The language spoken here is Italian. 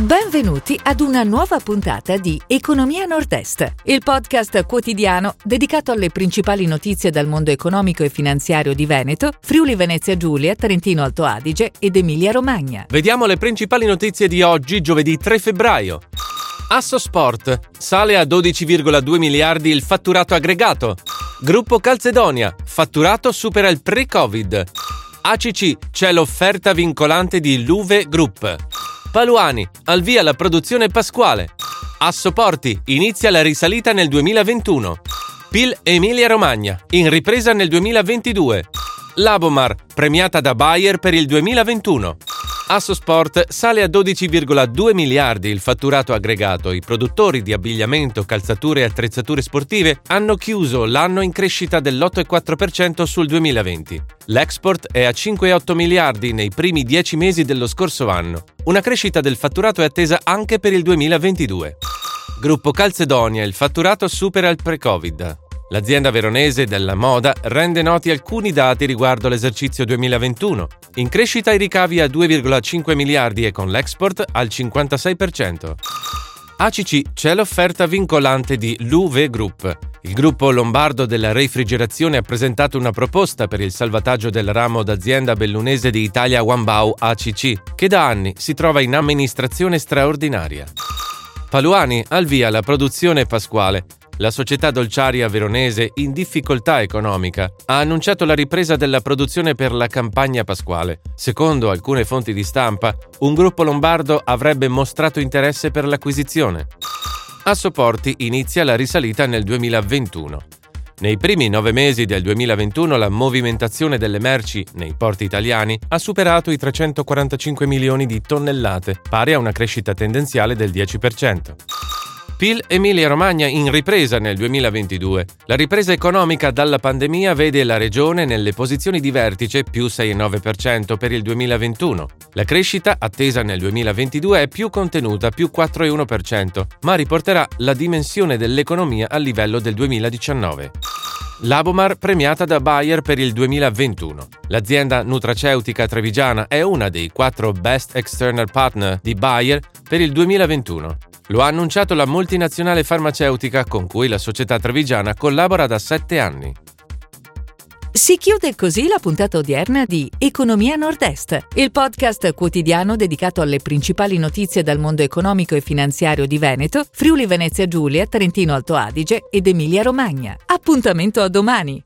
Benvenuti ad una nuova puntata di Economia Nord-Est, il podcast quotidiano dedicato alle principali notizie dal mondo economico e finanziario di Veneto, Friuli Venezia Giulia, Trentino Alto Adige ed Emilia Romagna. Vediamo le principali notizie di oggi, giovedì 3 febbraio. Asso Sport. Sale a 12,2 miliardi il fatturato aggregato. Gruppo Calzedonia. Fatturato supera il pre-Covid. ACC. C'è l'offerta vincolante di Luve Group. Paluani, al via la produzione pasquale. Assoporti, inizia la risalita nel 2021. PIL Emilia Romagna, in ripresa nel 2022. Labomar, premiata da Bayer per il 2021. Assosport sale a 12,2 miliardi il fatturato aggregato. I produttori di abbigliamento, calzature e attrezzature sportive hanno chiuso l'anno in crescita dell'8,4% sul 2020. L'export è a 5,8 miliardi nei primi 10 mesi dello scorso anno. Una crescita del fatturato è attesa anche per il 2022. Gruppo Calzedonia, il fatturato supera il pre-Covid. L'azienda veronese della moda rende noti alcuni dati riguardo l'esercizio 2021. In crescita i ricavi a 2,5 miliardi e con l'export al 56%. ACC c'è l'offerta vincolante di l'UV Group. Il gruppo lombardo della refrigerazione ha presentato una proposta per il salvataggio del ramo d'azienda bellunese di Italia Wambao ACC, che da anni si trova in amministrazione straordinaria. Paluani al via la produzione pasquale la società dolciaria veronese, in difficoltà economica, ha annunciato la ripresa della produzione per la campagna pasquale. Secondo alcune fonti di stampa, un gruppo lombardo avrebbe mostrato interesse per l'acquisizione. A Sopporti inizia la risalita nel 2021. Nei primi nove mesi del 2021 la movimentazione delle merci nei porti italiani ha superato i 345 milioni di tonnellate, pari a una crescita tendenziale del 10%. PIL Emilia-Romagna in ripresa nel 2022. La ripresa economica dalla pandemia vede la regione nelle posizioni di vertice più 6,9% per il 2021. La crescita attesa nel 2022 è più contenuta più 4,1%, ma riporterà la dimensione dell'economia al livello del 2019. Labomar premiata da Bayer per il 2021. L'azienda nutraceutica trevigiana è una dei quattro Best External Partner di Bayer per il 2021. Lo ha annunciato la multinazionale farmaceutica con cui la società trevigiana collabora da sette anni. Si chiude così la puntata odierna di Economia Nord-Est, il podcast quotidiano dedicato alle principali notizie dal mondo economico e finanziario di Veneto, Friuli Venezia Giulia, Trentino Alto Adige ed Emilia Romagna. Appuntamento a domani!